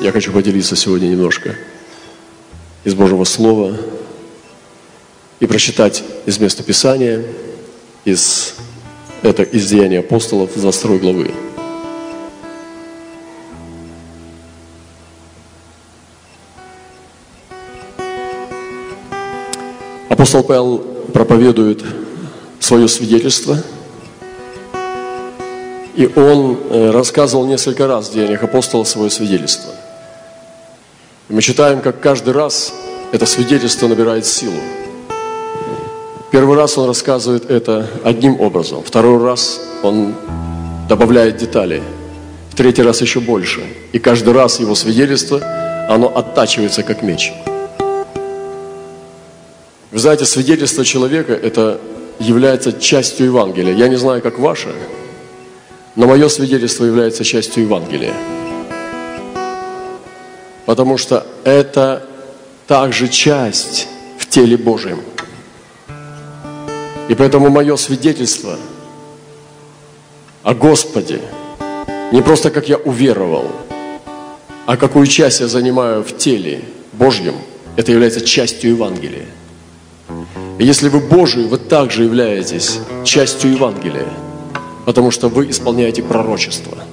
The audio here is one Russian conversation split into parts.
Я хочу поделиться сегодня немножко из Божьего Слова и прочитать из места Писания, из, это из Деяния апостолов, за 22 главы. Апостол Павел проповедует свое свидетельство, и он э, рассказывал несколько раз в Деяниях апостола свое свидетельство. И мы читаем, как каждый раз это свидетельство набирает силу. Первый раз он рассказывает это одним образом, второй раз он добавляет детали, в третий раз еще больше. И каждый раз его свидетельство, оно оттачивается как меч. Вы знаете, свидетельство человека – это является частью Евангелия. Я не знаю, как ваше, но мое свидетельство является частью Евангелия – потому что это также часть в теле Божьем. И поэтому мое свидетельство о Господе, не просто как я уверовал, а какую часть я занимаю в теле Божьем, это является частью Евангелия. И если вы Божий, вы также являетесь частью Евангелия, потому что вы исполняете пророчество –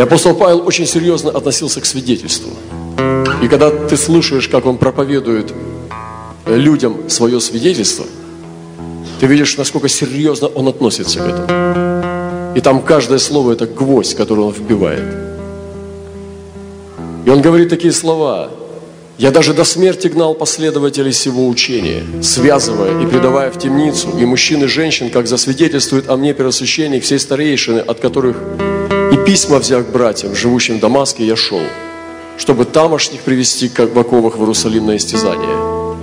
и апостол Павел очень серьезно относился к свидетельству. И когда ты слушаешь, как он проповедует э, людям свое свидетельство, ты видишь, насколько серьезно он относится к этому. И там каждое слово – это гвоздь, который он вбивает. И он говорит такие слова. «Я даже до смерти гнал последователей сего учения, связывая и предавая в темницу, и мужчин и женщин, как засвидетельствует о мне первосвященник, все старейшины, от которых письма к братьям, живущим в Дамаске, я шел, чтобы тамошних привести как Баковых в Иерусалим на истязание.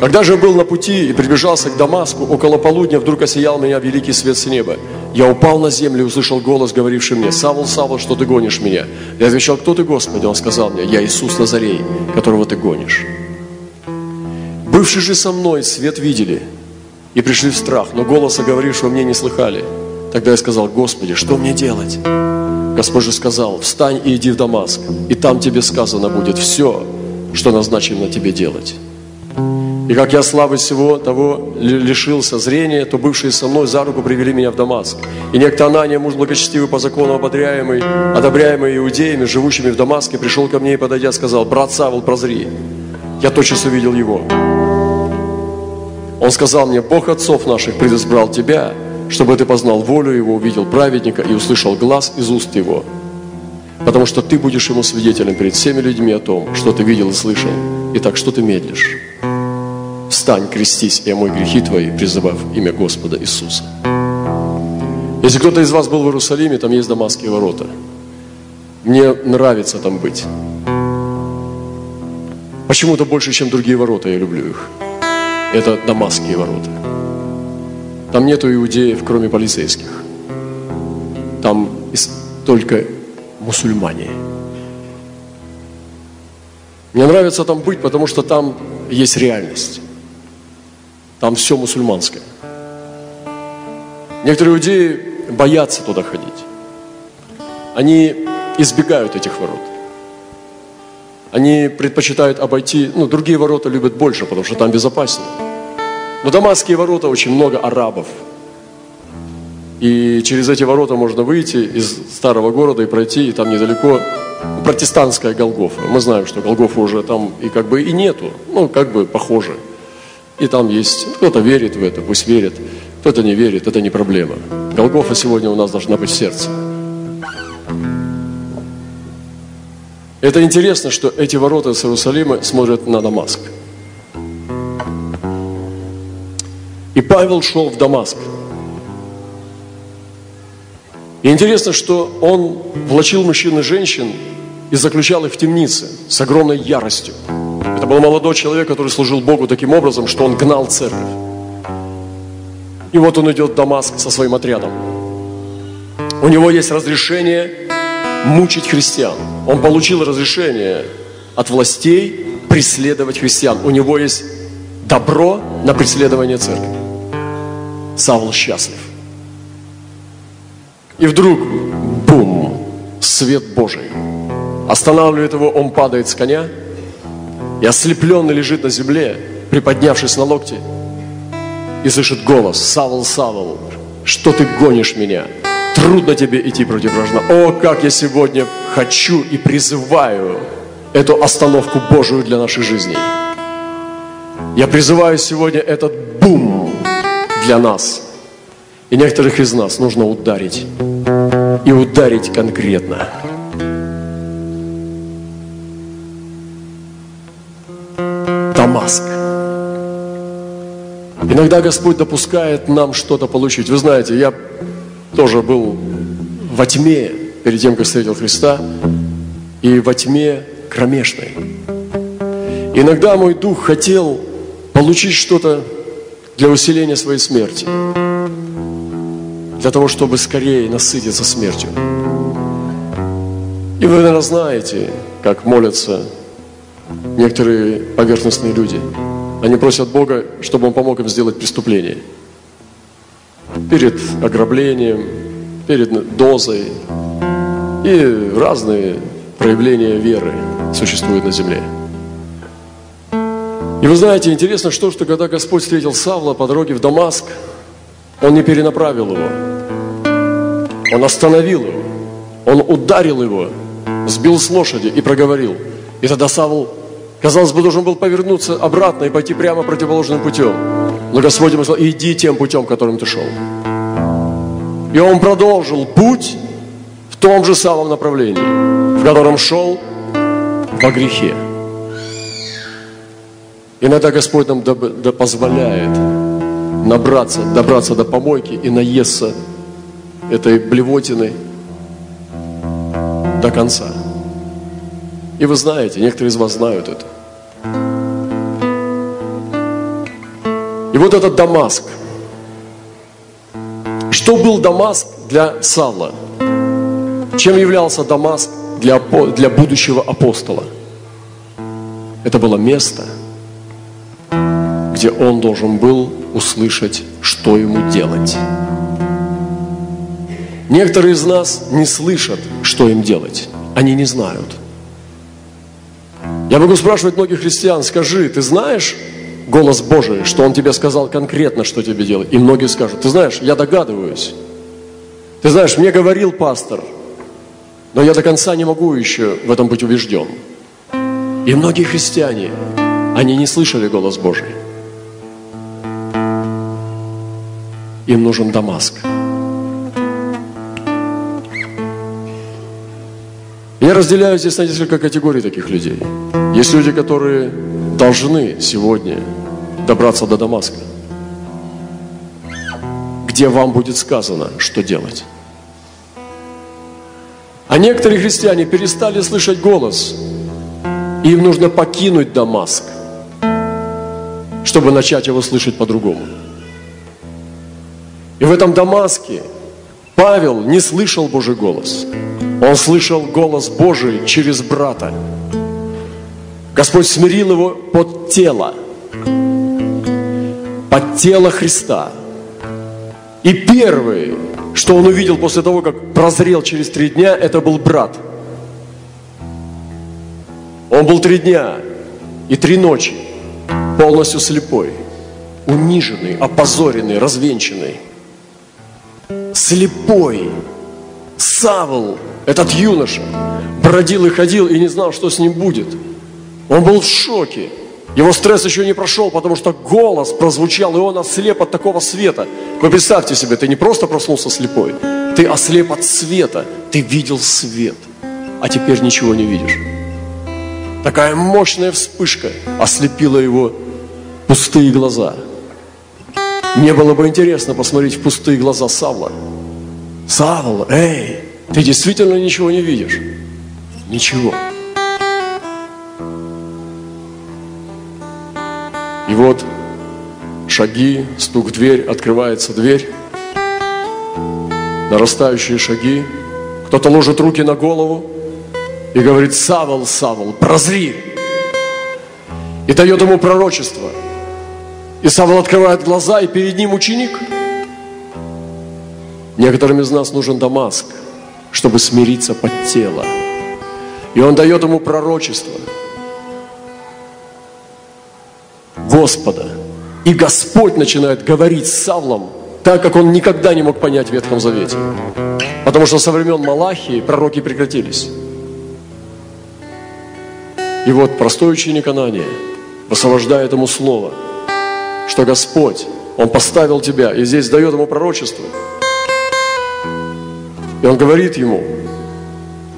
Когда же был на пути и приближался к Дамаску, около полудня вдруг осиял меня великий свет с неба. Я упал на землю и услышал голос, говоривший мне, «Савл, Савл, что ты гонишь меня?» Я отвечал, «Кто ты, Господи?» Он сказал мне, «Я Иисус Назарей, которого ты гонишь». Бывший же со мной свет видели и пришли в страх, но голоса говорившего мне не слыхали – Тогда я сказал, Господи, что мне делать? Господь же сказал, встань и иди в Дамаск, и там тебе сказано будет все, что назначено тебе делать. И как я славы всего того лишился зрения, то бывшие со мной за руку привели меня в Дамаск. И некто Анания, муж благочестивый по закону ободряемый, одобряемый иудеями, живущими в Дамаске, пришел ко мне и, подойдя, сказал, брат Савл, прозри. Я тотчас увидел его. Он сказал мне, Бог отцов наших предизбрал тебя, чтобы ты познал волю Его, увидел праведника и услышал глаз из уст Его. Потому что ты будешь Ему свидетелем перед всеми людьми о том, что ты видел и слышал. Итак, что ты медлишь? Встань, крестись и омой грехи твои, призывав имя Господа Иисуса. Если кто-то из вас был в Иерусалиме, там есть Дамасские ворота. Мне нравится там быть. Почему-то больше, чем другие ворота, я люблю их. Это Дамасские ворота. Там нету иудеев, кроме полицейских. Там только мусульмане. Мне нравится там быть, потому что там есть реальность. Там все мусульманское. Некоторые иудеи боятся туда ходить. Они избегают этих ворот. Они предпочитают обойти, ну, другие ворота любят больше, потому что там безопаснее. Но Дамасские ворота очень много арабов. И через эти ворота можно выйти из старого города и пройти, и там недалеко протестантская Голгофа. Мы знаем, что Голгофа уже там и как бы и нету, ну как бы похоже. И там есть, кто-то верит в это, пусть верит, кто-то не верит, это не проблема. Голгофа сегодня у нас должна быть в сердце. Это интересно, что эти ворота с Иерусалима смотрят на Дамаск. И Павел шел в Дамаск. И интересно, что он влачил мужчин и женщин и заключал их в темнице с огромной яростью. Это был молодой человек, который служил Богу таким образом, что он гнал церковь. И вот он идет в Дамаск со своим отрядом. У него есть разрешение мучить христиан. Он получил разрешение от властей преследовать христиан. У него есть добро на преследование церкви. Саул счастлив. И вдруг, бум, свет Божий. Останавливает его, он падает с коня, и ослепленный лежит на земле, приподнявшись на локте, и слышит голос, «Савл, Савл, что ты гонишь меня? Трудно тебе идти против вражда. О, как я сегодня хочу и призываю эту остановку Божию для наших жизней. Я призываю сегодня этот бум для нас. И некоторых из нас нужно ударить. И ударить конкретно. Дамаск. Иногда Господь допускает нам что-то получить. Вы знаете, я тоже был во тьме перед тем, как встретил Христа, и во тьме кромешной. Иногда мой дух хотел получить что-то для усиления своей смерти, для того, чтобы скорее насытиться смертью. И вы, наверное, знаете, как молятся некоторые поверхностные люди. Они просят Бога, чтобы Он помог им сделать преступление. Перед ограблением, перед дозой и разные проявления веры существуют на земле. И вы знаете, интересно, что, что когда Господь встретил Савла по дороге в Дамаск, Он не перенаправил его. Он остановил его. Он ударил его, сбил с лошади и проговорил. И тогда Савл, казалось бы, должен был повернуться обратно и пойти прямо противоположным путем. Но Господь ему сказал, иди тем путем, которым ты шел. И он продолжил путь в том же самом направлении, в котором шел во грехе. Иногда Господь нам позволяет набраться, добраться до помойки и наесться этой блевотины до конца. И вы знаете, некоторые из вас знают это. И вот этот Дамаск. Что был Дамаск для Савла? Чем являлся Дамаск для, для будущего апостола? Это было место – где он должен был услышать, что ему делать. Некоторые из нас не слышат, что им делать. Они не знают. Я могу спрашивать многих христиан, скажи, ты знаешь голос Божий, что Он тебе сказал конкретно, что тебе делать? И многие скажут, ты знаешь, я догадываюсь. Ты знаешь, мне говорил пастор, но я до конца не могу еще в этом быть убежден. И многие христиане, они не слышали голос Божий. Им нужен Дамаск. Я разделяю здесь на несколько категорий таких людей. Есть люди, которые должны сегодня добраться до Дамаска, где вам будет сказано, что делать. А некоторые христиане перестали слышать голос, и им нужно покинуть Дамаск, чтобы начать его слышать по-другому. И в этом Дамаске Павел не слышал Божий голос. Он слышал голос Божий через брата. Господь смирил его под тело, под тело Христа. И первый, что он увидел после того, как прозрел через три дня, это был брат. Он был три дня и три ночи полностью слепой, униженный, опозоренный, развенчанный слепой Савл, этот юноша, бродил и ходил и не знал, что с ним будет. Он был в шоке. Его стресс еще не прошел, потому что голос прозвучал, и он ослеп от такого света. Вы представьте себе, ты не просто проснулся слепой, ты ослеп от света, ты видел свет, а теперь ничего не видишь. Такая мощная вспышка ослепила его пустые глаза – мне было бы интересно посмотреть в пустые глаза Савла. Савл, эй, ты действительно ничего не видишь? Ничего. И вот шаги, стук в дверь, открывается дверь, нарастающие шаги, кто-то ложит руки на голову и говорит, Савл, Савл, прозри. И дает ему пророчество – и Савл открывает глаза, и перед ним ученик. Некоторым из нас нужен Дамаск, чтобы смириться под тело. И он дает ему пророчество Господа. И Господь начинает говорить с Савлом, так как он никогда не мог понять в Ветхом Завете. Потому что со времен Малахии пророки прекратились. И вот простой ученик Анания высвобождает ему слово, что Господь, Он поставил тебя, и здесь дает ему пророчество. И он говорит ему,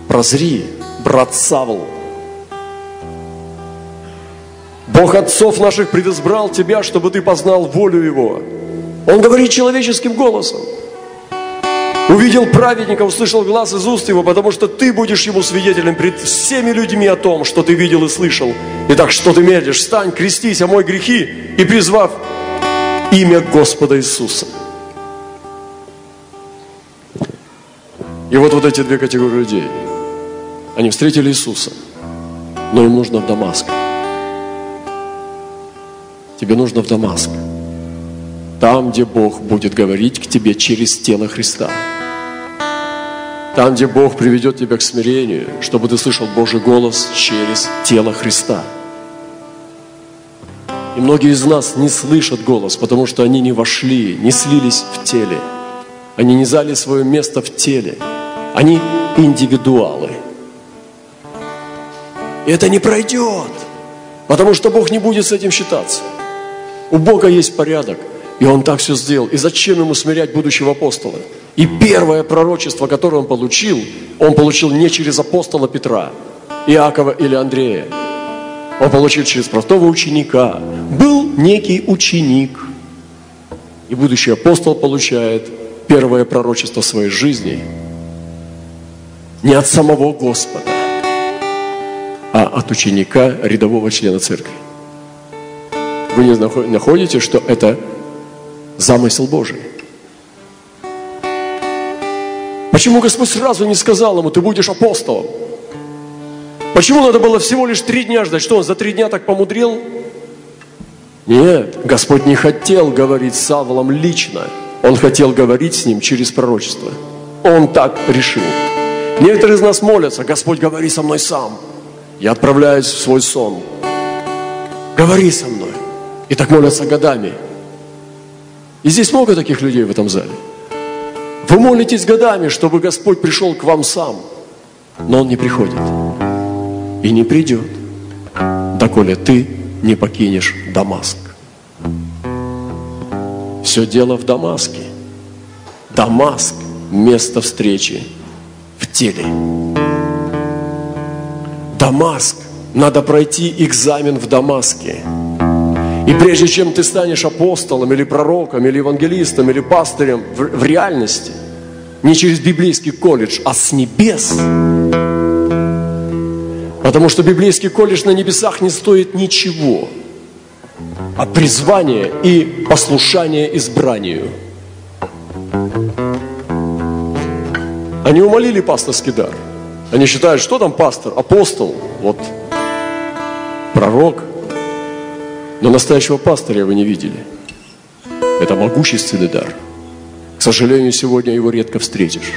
прозри, брат Савл, Бог отцов наших предизбрал тебя, чтобы ты познал волю Его. Он говорит человеческим голосом. Увидел праведника, услышал глаз из уст его, потому что ты будешь ему свидетелем пред всеми людьми о том, что ты видел и слышал. Итак, что ты медлишь? Встань, крестись, о мой грехи, и призвав имя Господа Иисуса. И вот вот эти две категории людей. Они встретили Иисуса, но им нужно в Дамаск. Тебе нужно в Дамаск. Там, где Бог будет говорить к тебе через тело Христа. Там, где Бог приведет тебя к смирению, чтобы ты слышал Божий голос через тело Христа. И многие из нас не слышат голос, потому что они не вошли, не слились в теле. Они не зали свое место в теле. Они индивидуалы. И это не пройдет, потому что Бог не будет с этим считаться. У Бога есть порядок. И он так все сделал. И зачем ему смирять будущего апостола? И первое пророчество, которое он получил, он получил не через апостола Петра, Иакова или Андрея. Он получил через простого ученика. Был некий ученик. И будущий апостол получает первое пророчество своей жизни не от самого Господа, а от ученика, рядового члена церкви. Вы не находите, что это замысел Божий. Почему Господь сразу не сказал ему, ты будешь апостолом? Почему надо было всего лишь три дня ждать? Что, он за три дня так помудрил? Нет, Господь не хотел говорить с Савлом лично. Он хотел говорить с ним через пророчество. Он так решил. Некоторые из нас молятся, Господь, говори со мной сам. Я отправляюсь в свой сон. Говори со мной. И так молятся годами. И здесь много таких людей в этом зале. Вы молитесь годами, чтобы Господь пришел к вам сам, но Он не приходит и не придет, доколе ты не покинешь Дамаск. Все дело в Дамаске. Дамаск – место встречи в теле. Дамаск. Надо пройти экзамен в Дамаске. И прежде чем ты станешь апостолом или пророком, или евангелистом, или пастырем в, в реальности, не через библейский колледж, а с небес. Потому что библейский колледж на небесах не стоит ничего, а призвание и послушание избранию. Они умолили пасторский дар. Они считают, что там пастор, апостол, вот пророк – но настоящего пастыря вы не видели. Это могущественный дар. К сожалению, сегодня его редко встретишь.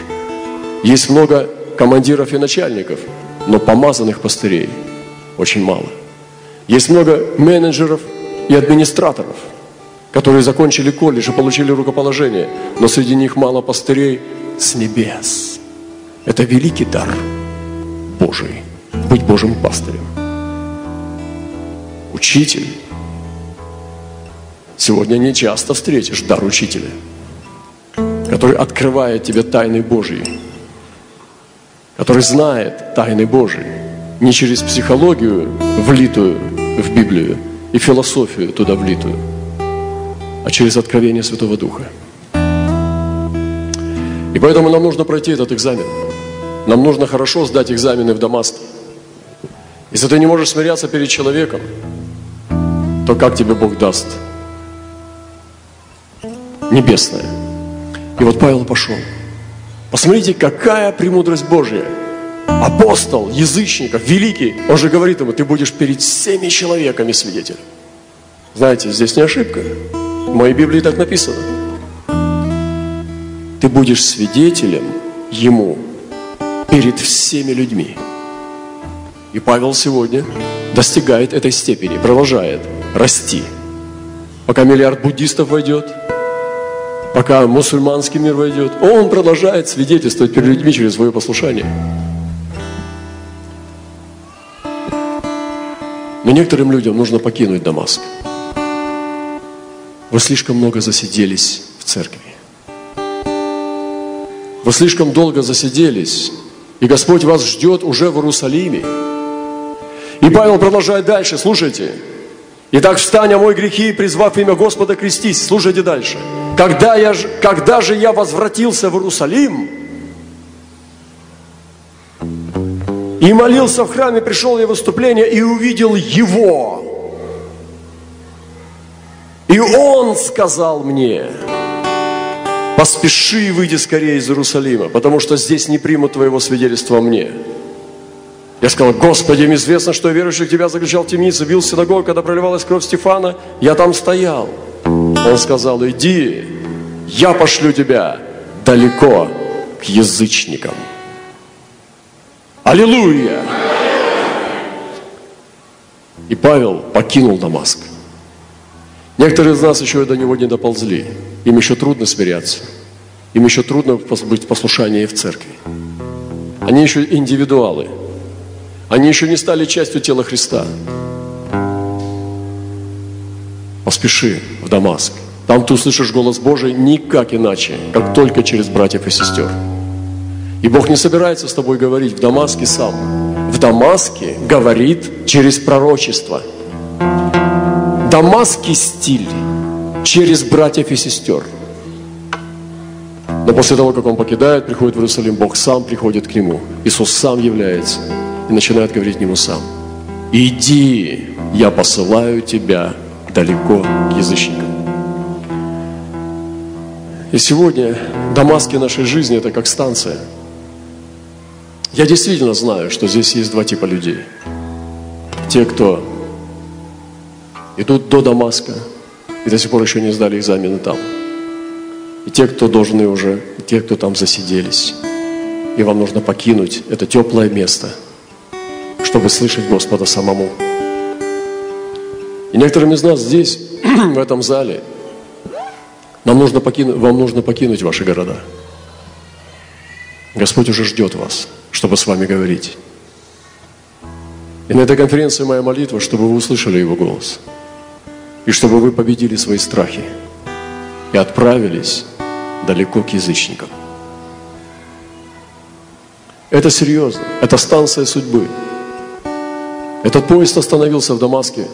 Есть много командиров и начальников, но помазанных пастырей очень мало. Есть много менеджеров и администраторов, которые закончили колледж и получили рукоположение, но среди них мало пастырей с небес. Это великий дар Божий, быть Божьим пастырем. Учитель, Сегодня не часто встретишь дар учителя, который открывает тебе тайны Божьи, который знает тайны Божьи не через психологию, влитую в Библию, и философию туда влитую, а через откровение Святого Духа. И поэтому нам нужно пройти этот экзамен. Нам нужно хорошо сдать экзамены в Дамаске. Если ты не можешь смиряться перед человеком, то как тебе Бог даст небесное. И вот Павел пошел. Посмотрите, какая премудрость Божья. Апостол, язычников, великий, он же говорит ему, ты будешь перед всеми человеками свидетелем. Знаете, здесь не ошибка. В моей Библии так написано. Ты будешь свидетелем ему перед всеми людьми. И Павел сегодня достигает этой степени, продолжает расти. Пока миллиард буддистов войдет, пока мусульманский мир войдет, он продолжает свидетельствовать перед людьми через свое послушание. Но некоторым людям нужно покинуть Дамаск. Вы слишком много засиделись в церкви. Вы слишком долго засиделись, и Господь вас ждет уже в Иерусалиме. И Павел продолжает дальше, слушайте. Итак, встань, о мой грехи, призвав имя Господа, крестись. Слушайте дальше. Когда, я, когда же я возвратился в Иерусалим, И молился в храме, пришел я в выступление и увидел его. И он сказал мне, поспеши и выйди скорее из Иерусалима, потому что здесь не примут твоего свидетельства мне. Я сказал, Господи, им известно, что я верующий в Тебя заключал в темнице, бил в синагогу, когда проливалась кровь Стефана, я там стоял. Он сказал, иди, я пошлю тебя далеко к язычникам. Аллилуйя! И Павел покинул Дамаск. Некоторые из нас еще до него не доползли. Им еще трудно смиряться. Им еще трудно быть послушанию в церкви. Они еще индивидуалы. Они еще не стали частью тела Христа. Поспеши в Дамаск. Там ты услышишь голос Божий никак иначе, как только через братьев и сестер. И Бог не собирается с тобой говорить в Дамаске сам. В Дамаске говорит через пророчество. Дамасский стиль через братьев и сестер. Но после того, как он покидает, приходит в Иерусалим, Бог сам приходит к нему. Иисус сам является начинает говорить к нему сам. Иди, я посылаю тебя далеко к язычникам. И сегодня Дамаски нашей жизни – это как станция – я действительно знаю, что здесь есть два типа людей. Те, кто идут до Дамаска и до сих пор еще не сдали экзамены там. И те, кто должны уже, и те, кто там засиделись. И вам нужно покинуть это теплое место, чтобы слышать Господа самому. И некоторым из нас здесь, в этом зале, нам нужно покинуть, вам нужно покинуть ваши города. Господь уже ждет вас чтобы с вами говорить. И на этой конференции моя молитва, чтобы вы услышали Его голос. И чтобы вы победили свои страхи и отправились далеко к язычникам. Это серьезно. Это станция судьбы. Этот поезд остановился в Дамаске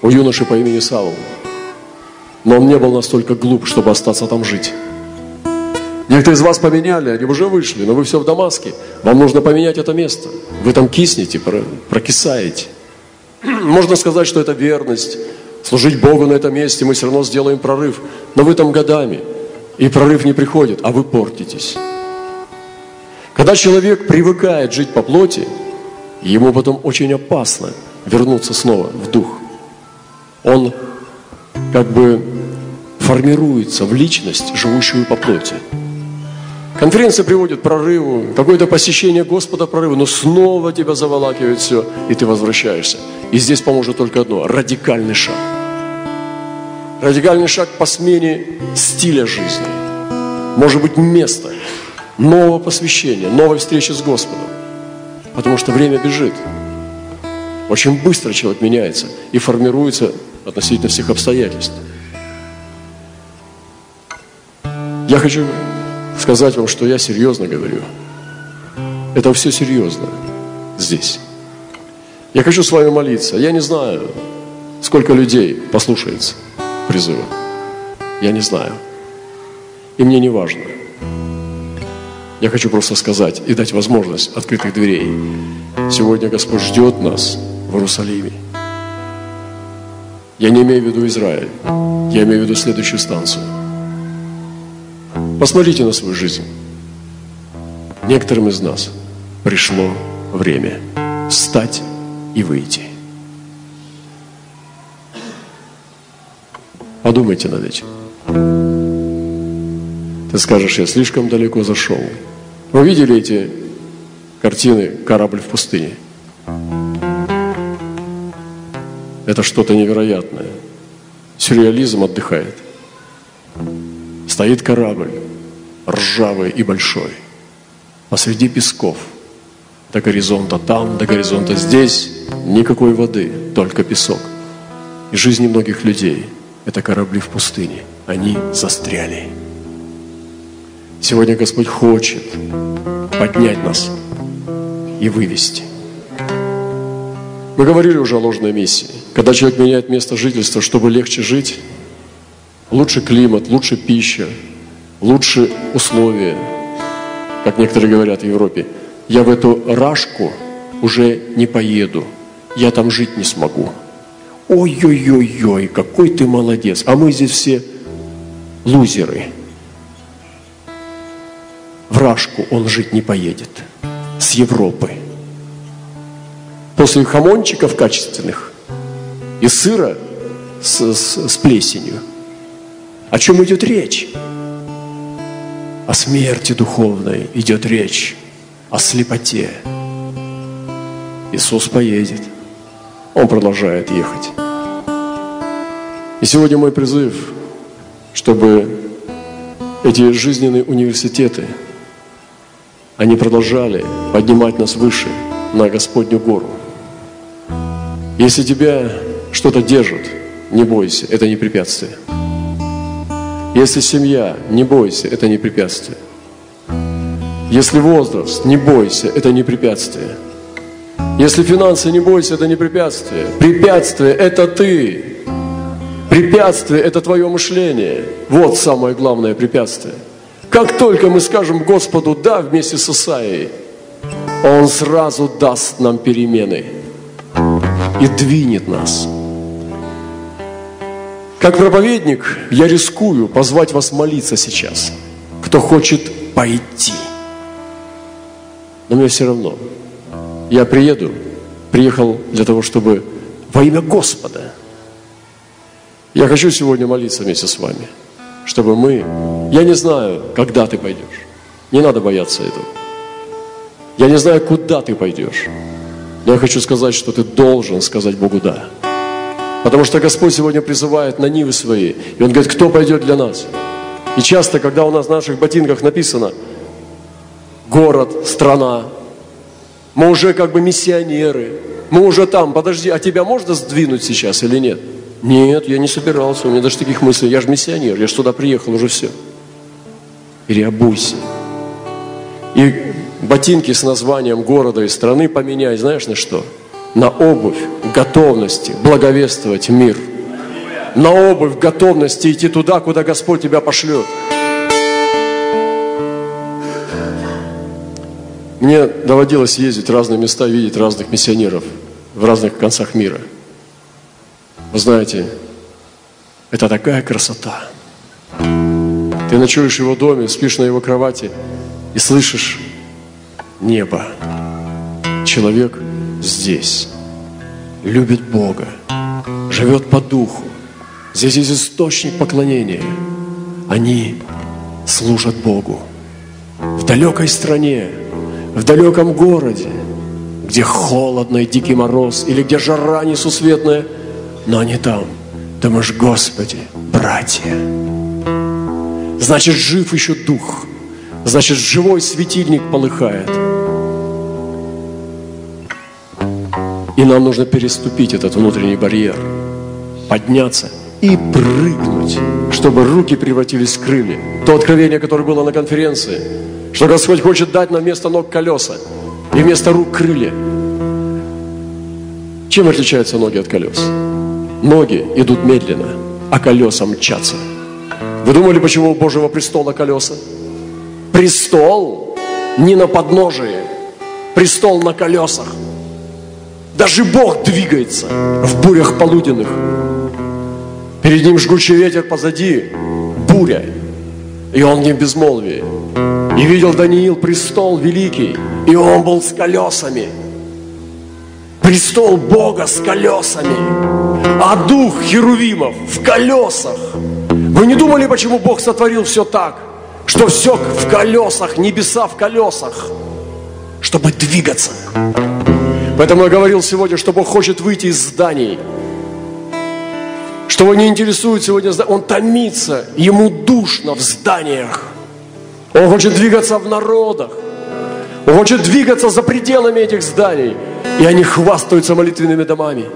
у юноши по имени Савол. Но он не был настолько глуп, чтобы остаться там жить. Некоторые из вас поменяли, они уже вышли, но вы все в Дамаске. Вам нужно поменять это место. Вы там киснете, прокисаете. Можно сказать, что это верность, служить Богу на этом месте, мы все равно сделаем прорыв. Но вы там годами, и прорыв не приходит, а вы портитесь. Когда человек привыкает жить по плоти, ему потом очень опасно вернуться снова в дух. Он как бы формируется в личность, живущую по плоти. Конференция приводит к прорыву, какое-то посещение Господа прорыву, но снова тебя заволакивает все, и ты возвращаешься. И здесь поможет только одно – радикальный шаг. Радикальный шаг по смене стиля жизни. Может быть, место нового посвящения, новой встречи с Господом. Потому что время бежит. Очень быстро человек меняется и формируется относительно всех обстоятельств. Я хочу сказать вам, что я серьезно говорю. Это все серьезно здесь. Я хочу с вами молиться. Я не знаю, сколько людей послушается призыва. Я не знаю. И мне не важно. Я хочу просто сказать и дать возможность открытых дверей. Сегодня Господь ждет нас в Иерусалиме. Я не имею в виду Израиль. Я имею в виду следующую станцию – Посмотрите на свою жизнь. Некоторым из нас пришло время встать и выйти. Подумайте над этим. Ты скажешь, я слишком далеко зашел. Вы видели эти картины «Корабль в пустыне». Это что-то невероятное. Сюрреализм отдыхает. Стоит корабль, ржавый и большой, посреди песков. До горизонта там, до горизонта здесь, никакой воды, только песок. И жизни многих людей – это корабли в пустыне. Они застряли. Сегодня Господь хочет поднять нас и вывести. Мы говорили уже о ложной миссии. Когда человек меняет место жительства, чтобы легче жить, лучше климат, лучше пища, лучше условия, как некоторые говорят в Европе, я в эту рашку уже не поеду, я там жить не смогу. Ой-ой-ой-ой, какой ты молодец. А мы здесь все лузеры. В рашку он жить не поедет с Европы. После хамончиков качественных и сыра с, с, с плесенью. О чем идет речь? О смерти духовной идет речь, о слепоте. Иисус поедет. Он продолжает ехать. И сегодня мой призыв, чтобы эти жизненные университеты – они продолжали поднимать нас выше на Господню гору. Если тебя что-то держит, не бойся, это не препятствие. Если семья, не бойся, это не препятствие. Если возраст, не бойся, это не препятствие. Если финансы, не бойся, это не препятствие. Препятствие – это ты. Препятствие – это твое мышление. Вот самое главное препятствие – как только мы скажем Господу «да» вместе с Исаией, Он сразу даст нам перемены и двинет нас. Как проповедник я рискую позвать вас молиться сейчас, кто хочет пойти. Но мне все равно. Я приеду, приехал для того, чтобы во имя Господа. Я хочу сегодня молиться вместе с вами – чтобы мы... Я не знаю, когда ты пойдешь. Не надо бояться этого. Я не знаю, куда ты пойдешь. Но я хочу сказать, что ты должен сказать Богу «да». Потому что Господь сегодня призывает на нивы свои. И Он говорит, кто пойдет для нас? И часто, когда у нас в наших ботинках написано город, страна, мы уже как бы миссионеры, мы уже там, подожди, а тебя можно сдвинуть сейчас или нет? Нет, я не собирался, у меня даже таких мыслей. Я же миссионер, я же туда приехал, уже все. Переобуйся. И ботинки с названием города и страны поменяй, знаешь на что? На обувь готовности благовествовать мир. На обувь готовности идти туда, куда Господь тебя пошлет. Мне доводилось ездить в разные места, видеть разных миссионеров в разных концах мира – вы знаете, это такая красота. Ты ночуешь в его доме, спишь на его кровати и слышишь небо. Человек здесь, любит Бога, живет по духу. Здесь есть источник поклонения. Они служат Богу. В далекой стране, в далеком городе, где холодно и дикий мороз, или где жара несусветная – но они там. Думаешь, Господи, братья. Значит, жив еще дух. Значит, живой светильник полыхает. И нам нужно переступить этот внутренний барьер, подняться и прыгнуть, чтобы руки превратились в крылья. То откровение, которое было на конференции, что Господь хочет дать нам вместо ног колеса и вместо рук крылья. Чем отличаются ноги от колес? Ноги идут медленно, а колеса мчатся. Вы думали, почему у Божьего престола колеса? Престол не на подножии, престол на колесах. Даже Бог двигается в бурях полуденных. Перед ним жгучий ветер позади, буря, и он не в безмолвии. И видел Даниил престол великий, и он был с колесами – престол Бога с колесами, а дух херувимов в колесах. Вы не думали, почему Бог сотворил все так, что все в колесах, небеса в колесах? чтобы двигаться. Поэтому я говорил сегодня, что Бог хочет выйти из зданий, что его не интересует сегодня, он томится, ему душно в зданиях. Он хочет двигаться в народах. Он хочет двигаться за пределами этих зданий. И они хвастаются молитвенными домами.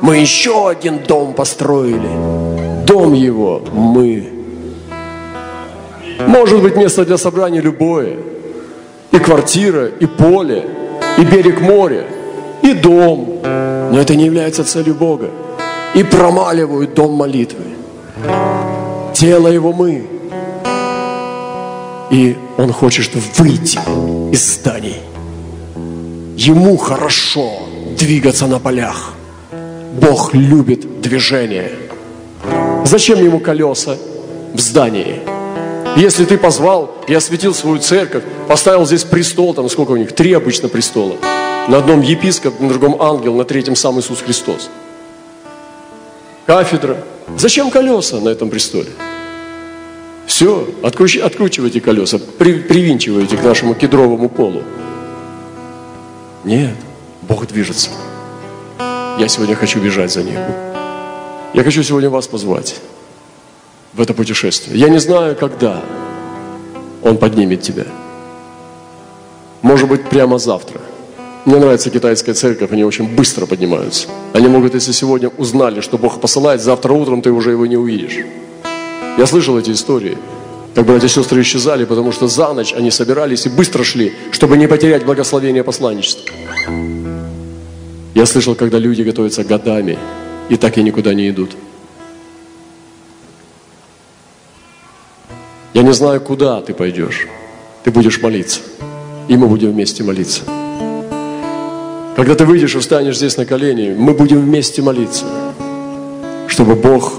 Мы еще один дом построили. Дом его мы. Может быть место для собрания любое. И квартира, и поле, и берег моря, и дом. Но это не является целью Бога. И промаливают дом молитвы. Тело его мы. И он хочет выйти из зданий. Ему хорошо двигаться на полях. Бог любит движение. Зачем ему колеса в здании? Если ты позвал и осветил свою церковь, поставил здесь престол, там сколько у них? Три обычно престола. На одном епископ, на другом ангел, на третьем сам Иисус Христос. Кафедра. Зачем колеса на этом престоле? Все, откруч, откручивайте колеса, при, привинчивайте к нашему кедровому полу. Нет, Бог движется. Я сегодня хочу бежать за Ним. Я хочу сегодня вас позвать в это путешествие. Я не знаю, когда Он поднимет тебя. Может быть, прямо завтра. Мне нравится китайская церковь, они очень быстро поднимаются. Они могут, если сегодня узнали, что Бог посылает, завтра утром ты уже его не увидишь. Я слышал эти истории, как братья и сестры исчезали, потому что за ночь они собирались и быстро шли, чтобы не потерять благословение посланничества. Я слышал, когда люди готовятся годами и так и никуда не идут. Я не знаю, куда ты пойдешь. Ты будешь молиться. И мы будем вместе молиться. Когда ты выйдешь и встанешь здесь на колени, мы будем вместе молиться, чтобы Бог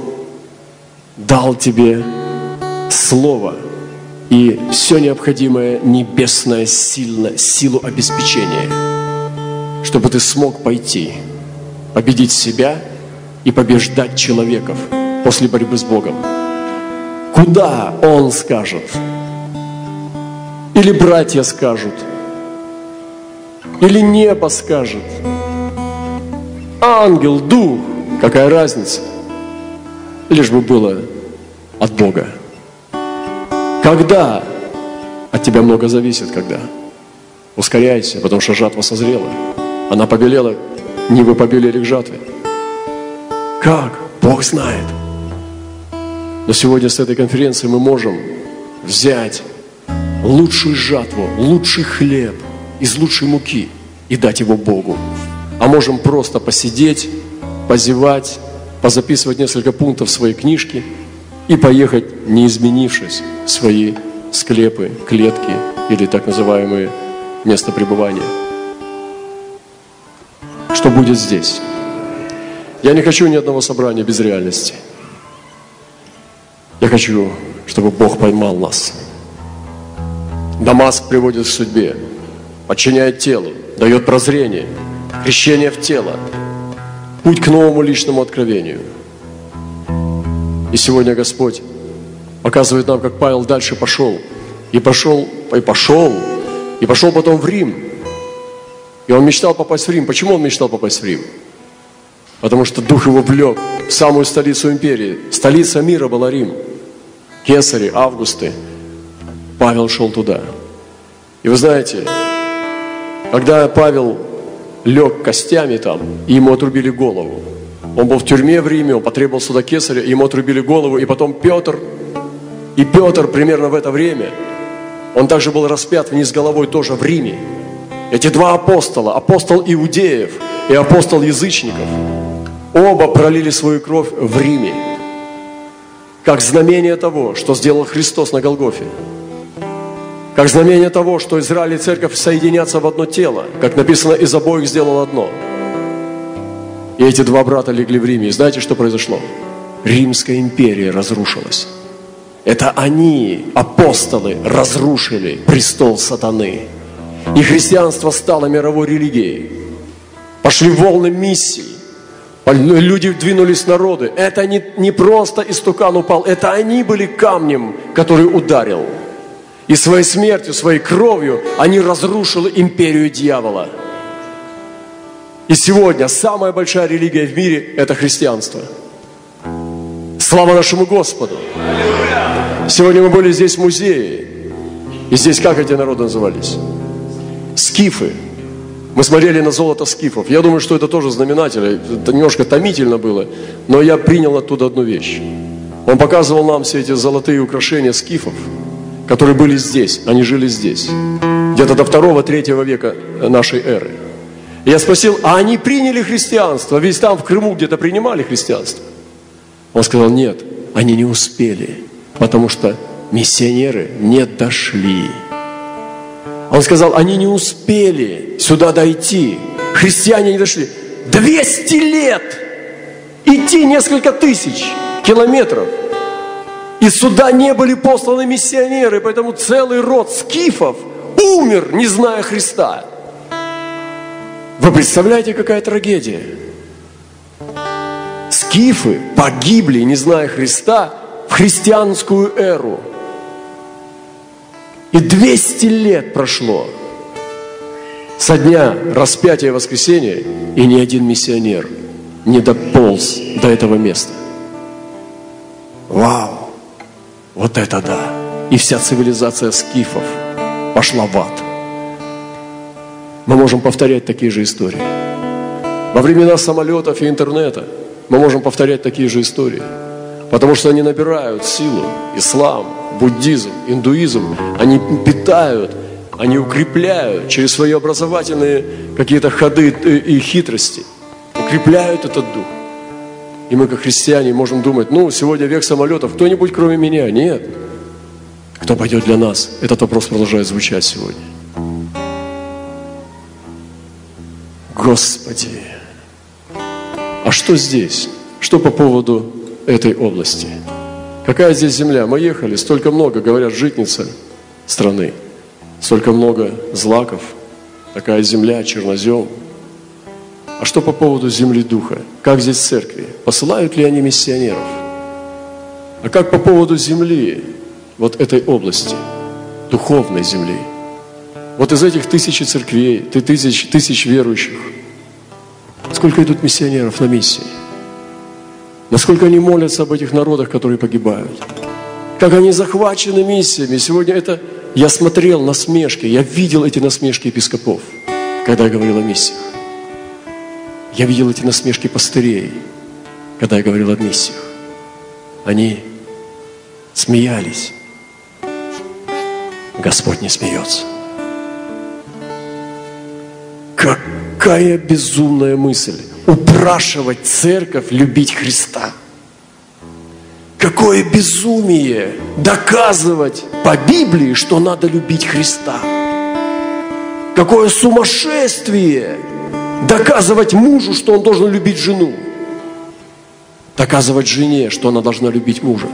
дал тебе слово и все необходимое небесное сильно, силу обеспечения – чтобы ты смог пойти, победить себя и побеждать человеков после борьбы с Богом. Куда Он скажет? Или братья скажут? Или небо скажет? Ангел, дух, какая разница? Лишь бы было от Бога. Когда? От тебя много зависит, когда. Ускоряйся, потому что жатва созрела. Она побелела, нивы побелели к жатве. Как? Бог знает. Но сегодня с этой конференции мы можем взять лучшую жатву, лучший хлеб из лучшей муки и дать его Богу. А можем просто посидеть, позевать, позаписывать несколько пунктов своей книжке и поехать, не изменившись, в свои склепы, клетки или так называемые место пребывания что будет здесь. Я не хочу ни одного собрания без реальности. Я хочу, чтобы Бог поймал нас. Дамаск приводит к судьбе, подчиняет телу, дает прозрение, крещение в тело, путь к новому личному откровению. И сегодня Господь показывает нам, как Павел дальше пошел. И пошел, и пошел, и пошел потом в Рим. И он мечтал попасть в Рим. Почему он мечтал попасть в Рим? Потому что дух его влек в самую столицу империи. Столица мира была Рим. Кесари, Августы. Павел шел туда. И вы знаете, когда Павел лег костями там, и ему отрубили голову, он был в тюрьме в Риме, он потребовал сюда кесаря, ему отрубили голову, и потом Петр, и Петр примерно в это время, он также был распят вниз головой тоже в Риме. Эти два апостола, апостол иудеев и апостол язычников, оба пролили свою кровь в Риме, как знамение того, что сделал Христос на Голгофе. Как знамение того, что Израиль и Церковь соединятся в одно тело, как написано, из обоих сделал одно. И эти два брата легли в Риме. И знаете, что произошло? Римская империя разрушилась. Это они, апостолы, разрушили престол сатаны. И христианство стало мировой религией. Пошли волны миссий. Люди двинулись народы. Это не, не просто истукан упал, это они были камнем, который ударил. И своей смертью, своей кровью они разрушили империю дьявола. И сегодня самая большая религия в мире – это христианство. Слава нашему Господу! Сегодня мы были здесь в музее. И здесь как эти народы назывались? Скифы. Мы смотрели на золото скифов. Я думаю, что это тоже знаменатель. Это немножко томительно было. Но я принял оттуда одну вещь. Он показывал нам все эти золотые украшения скифов, которые были здесь. Они жили здесь. Где-то до второго-третьего века нашей эры. И я спросил, а они приняли христианство? Ведь там в Крыму где-то принимали христианство. Он сказал, нет, они не успели, потому что миссионеры не дошли. Он сказал, они не успели сюда дойти. Христиане не дошли. 200 лет идти несколько тысяч километров. И сюда не были посланы миссионеры, поэтому целый род скифов умер, не зная Христа. Вы представляете, какая трагедия? Скифы погибли, не зная Христа, в христианскую эру. И 200 лет прошло со дня распятия и воскресения, и ни один миссионер не дополз до этого места. Вау! Вот это да! И вся цивилизация скифов пошла в ад. Мы можем повторять такие же истории. Во времена самолетов и интернета мы можем повторять такие же истории. Потому что они набирают силу. Ислам, буддизм, индуизм. Они питают, они укрепляют через свои образовательные какие-то ходы и хитрости. Укрепляют этот дух. И мы, как христиане, можем думать, ну, сегодня век самолетов, кто-нибудь кроме меня? Нет. Кто пойдет для нас? Этот вопрос продолжает звучать сегодня. Господи, а что здесь? Что по поводу этой области? Какая здесь земля? Мы ехали, столько много, говорят, житница страны, столько много злаков, такая земля, чернозем. А что по поводу земли духа? Как здесь церкви? Посылают ли они миссионеров? А как по поводу земли, вот этой области, духовной земли? Вот из этих тысячи церквей, ты тысяч, тысяч верующих, сколько идут миссионеров на миссии? Насколько они молятся об этих народах, которые погибают? Как они захвачены миссиями? Сегодня это... Я смотрел насмешки, я видел эти насмешки епископов, когда я говорил о миссиях. Я видел эти насмешки пастырей, когда я говорил о миссиях. Они смеялись. Господь не смеется. Какая безумная мысль упрашивать церковь любить Христа. Какое безумие доказывать по Библии, что надо любить Христа. Какое сумасшествие доказывать мужу, что он должен любить жену. Доказывать жене, что она должна любить мужа.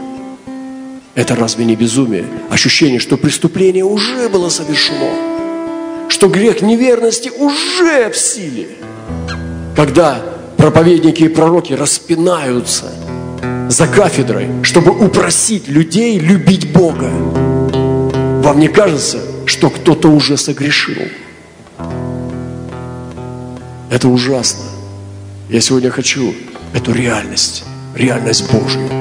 Это разве не безумие? Ощущение, что преступление уже было совершено что грех неверности уже в силе. Когда проповедники и пророки распинаются за кафедрой, чтобы упросить людей любить Бога, вам не кажется, что кто-то уже согрешил? Это ужасно. Я сегодня хочу эту реальность, реальность Божью